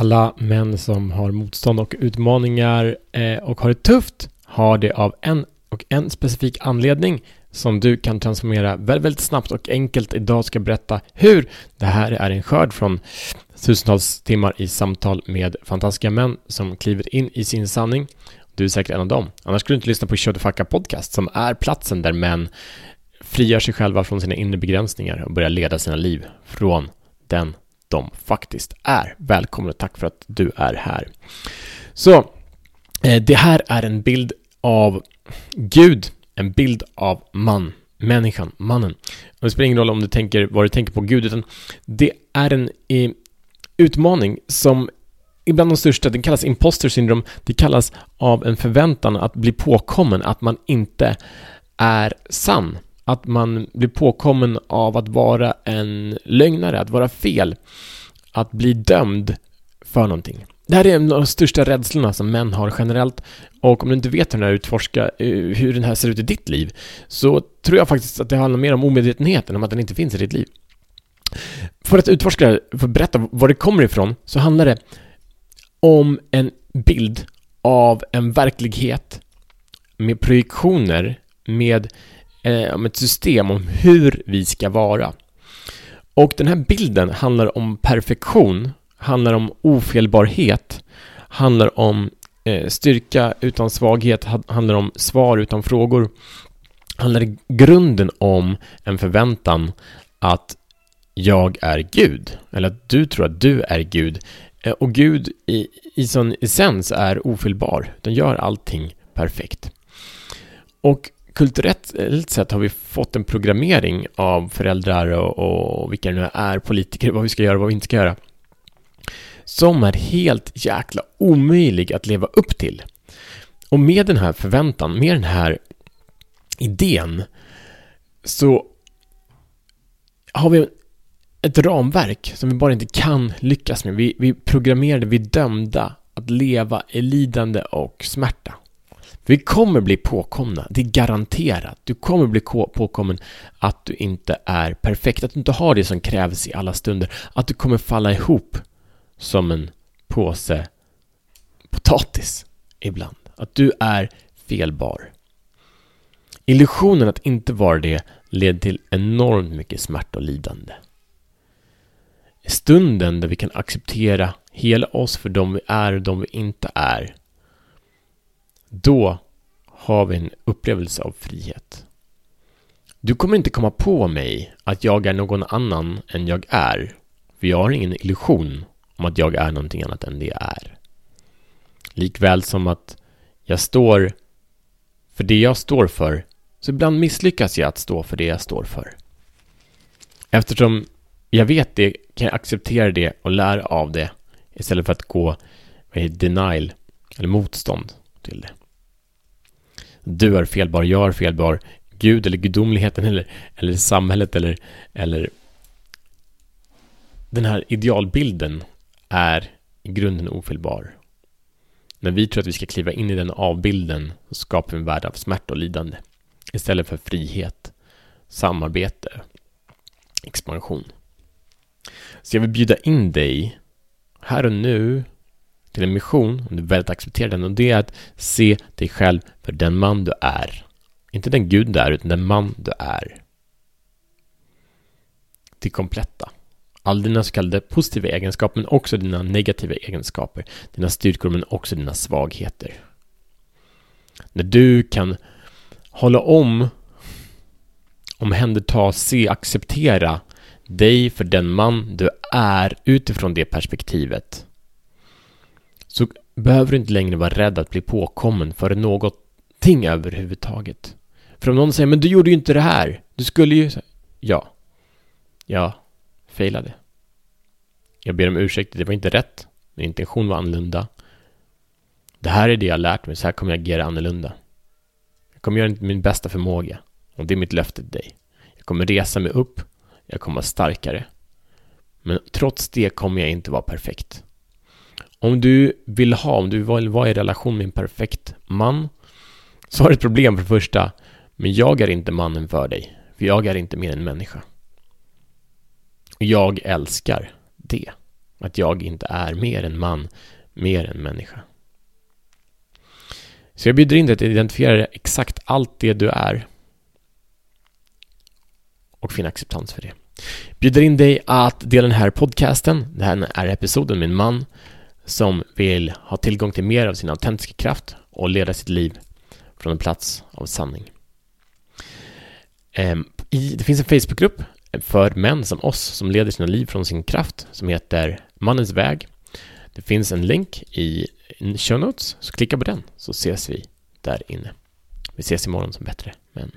Alla män som har motstånd och utmaningar eh, och har det tufft har det av en och en specifik anledning som du kan transformera väldigt, väldigt snabbt och enkelt. Idag ska jag berätta hur. Det här är en skörd från tusentals timmar i samtal med fantastiska män som kliver in i sin sanning. Du är säkert en av dem. Annars skulle du inte lyssna på Show the Fuck Up Podcast som är platsen där män frigör sig själva från sina inre begränsningar och börjar leda sina liv från den de faktiskt är. Välkommen och tack för att du är här. Så, eh, det här är en bild av Gud, en bild av man, människan, mannen. Och det spelar ingen roll om du tänker vad du tänker på Gud, utan det är en eh, utmaning som ibland de största, den kallas imposter syndrom, det kallas av en förväntan att bli påkommen att man inte är sann att man blir påkommen av att vara en lögnare, att vara fel, att bli dömd för någonting. Det här är en av de största rädslorna som män har generellt och om du inte vet hur den här utforska, eh, hur den här ser ut i ditt liv så tror jag faktiskt att det handlar mer om omedvetenheten, om att den inte finns i ditt liv. För att utforska, för att berätta var det kommer ifrån, så handlar det om en bild av en verklighet med projektioner, med eh, om ett system om hur vi ska vara. Och den här bilden handlar om perfektion, handlar om ofelbarhet, handlar om eh, styrka utan svaghet, handlar om svar utan frågor, handlar i grunden om en förväntan att jag är Gud, eller att du tror att du är Gud. Eh, och Gud i, i sån essens är ofelbar, den gör allting perfekt. Och kulturellt eh, sett har vi fått en programmering av föräldrar och, och vilka det nu är, politiker, vad vi ska göra och vad vi inte ska göra. Som är helt jäkla omöjlig att leva upp till. Och med den här förväntan, med den här idén, så har vi ett ramverk som vi bara inte kan lyckas med. Vi, vi programmerade, vi är dömda att leva i lidande och smärta. Vi kommer bli påkomna, det är garanterat. Du kommer bli påkommen att du inte är perfekt, att du inte har det som krävs i alla stunder, att du kommer falla ihop som en påse potatis ibland. Att du är felbar. Illusionen att inte vara det leder till enormt mycket smärta och lidande. Stunden där vi kan acceptera hela oss för de vi är och de vi inte är då har vi en upplevelse av frihet. Du kommer inte komma på mig att jag är någon annan än jag är. För jag har ingen illusion om att jag är någonting annat än det jag är. Likväl som att jag står för det jag står för, så ibland misslyckas jag att stå för det jag står för. Eftersom jag vet det kan jag acceptera det och lära av det istället för att gå med denial eller motstånd till det. Du är felbar, jag är felbar. Gud eller gudomligheten eller, eller samhället eller, eller den här idealbilden är i grunden ofelbar. När vi tror att vi ska kliva in i den avbilden så skapar vi en värld av smärta och lidande istället för frihet, samarbete, expansion. Så jag vill bjuda in dig här och nu till en mission, om du väldigt accepterar den, och det är att se dig själv för den man du är. Inte den gud du är, utan den man du är. Det kompletta. All dina så kallade positiva egenskaper, men också dina negativa egenskaper. Dina styrkor, men också dina svagheter. När du kan hålla om, omhänderta, se, acceptera dig för den man du är utifrån det perspektivet behöver du inte längre vara rädd att bli påkommen för någonting överhuvudtaget. För om någon säger men du gjorde ju inte det här, du skulle ju... Ja. Ja, failade. Jag ber om ursäkt, det var inte rätt. Min intention var annorlunda. Det här är det jag har lärt mig, så här kommer jag agera annorlunda. Jag kommer göra min bästa förmåga. Och det är mitt löfte till dig. Jag kommer resa mig upp. Jag kommer vara starkare. Men trots det kommer jag inte vara perfekt. Om du vill ha, om du vill vara i relation med en perfekt man så har du ett problem för det första. Men jag är inte mannen för dig. För jag är inte mer än människa. Jag älskar det. Att jag inte är mer än man, mer än människa. Så jag bjuder in dig att identifiera exakt allt det du är och finna acceptans för det. Bjuder in dig att dela den här podcasten. Det här är episoden med en man som vill ha tillgång till mer av sin autentiska kraft och leda sitt liv från en plats av sanning. Ehm, det finns en Facebookgrupp för män som oss som leder sina liv från sin kraft som heter Mannens väg. Det finns en länk i show notes, så klicka på den så ses vi där inne. Vi ses imorgon som bättre män.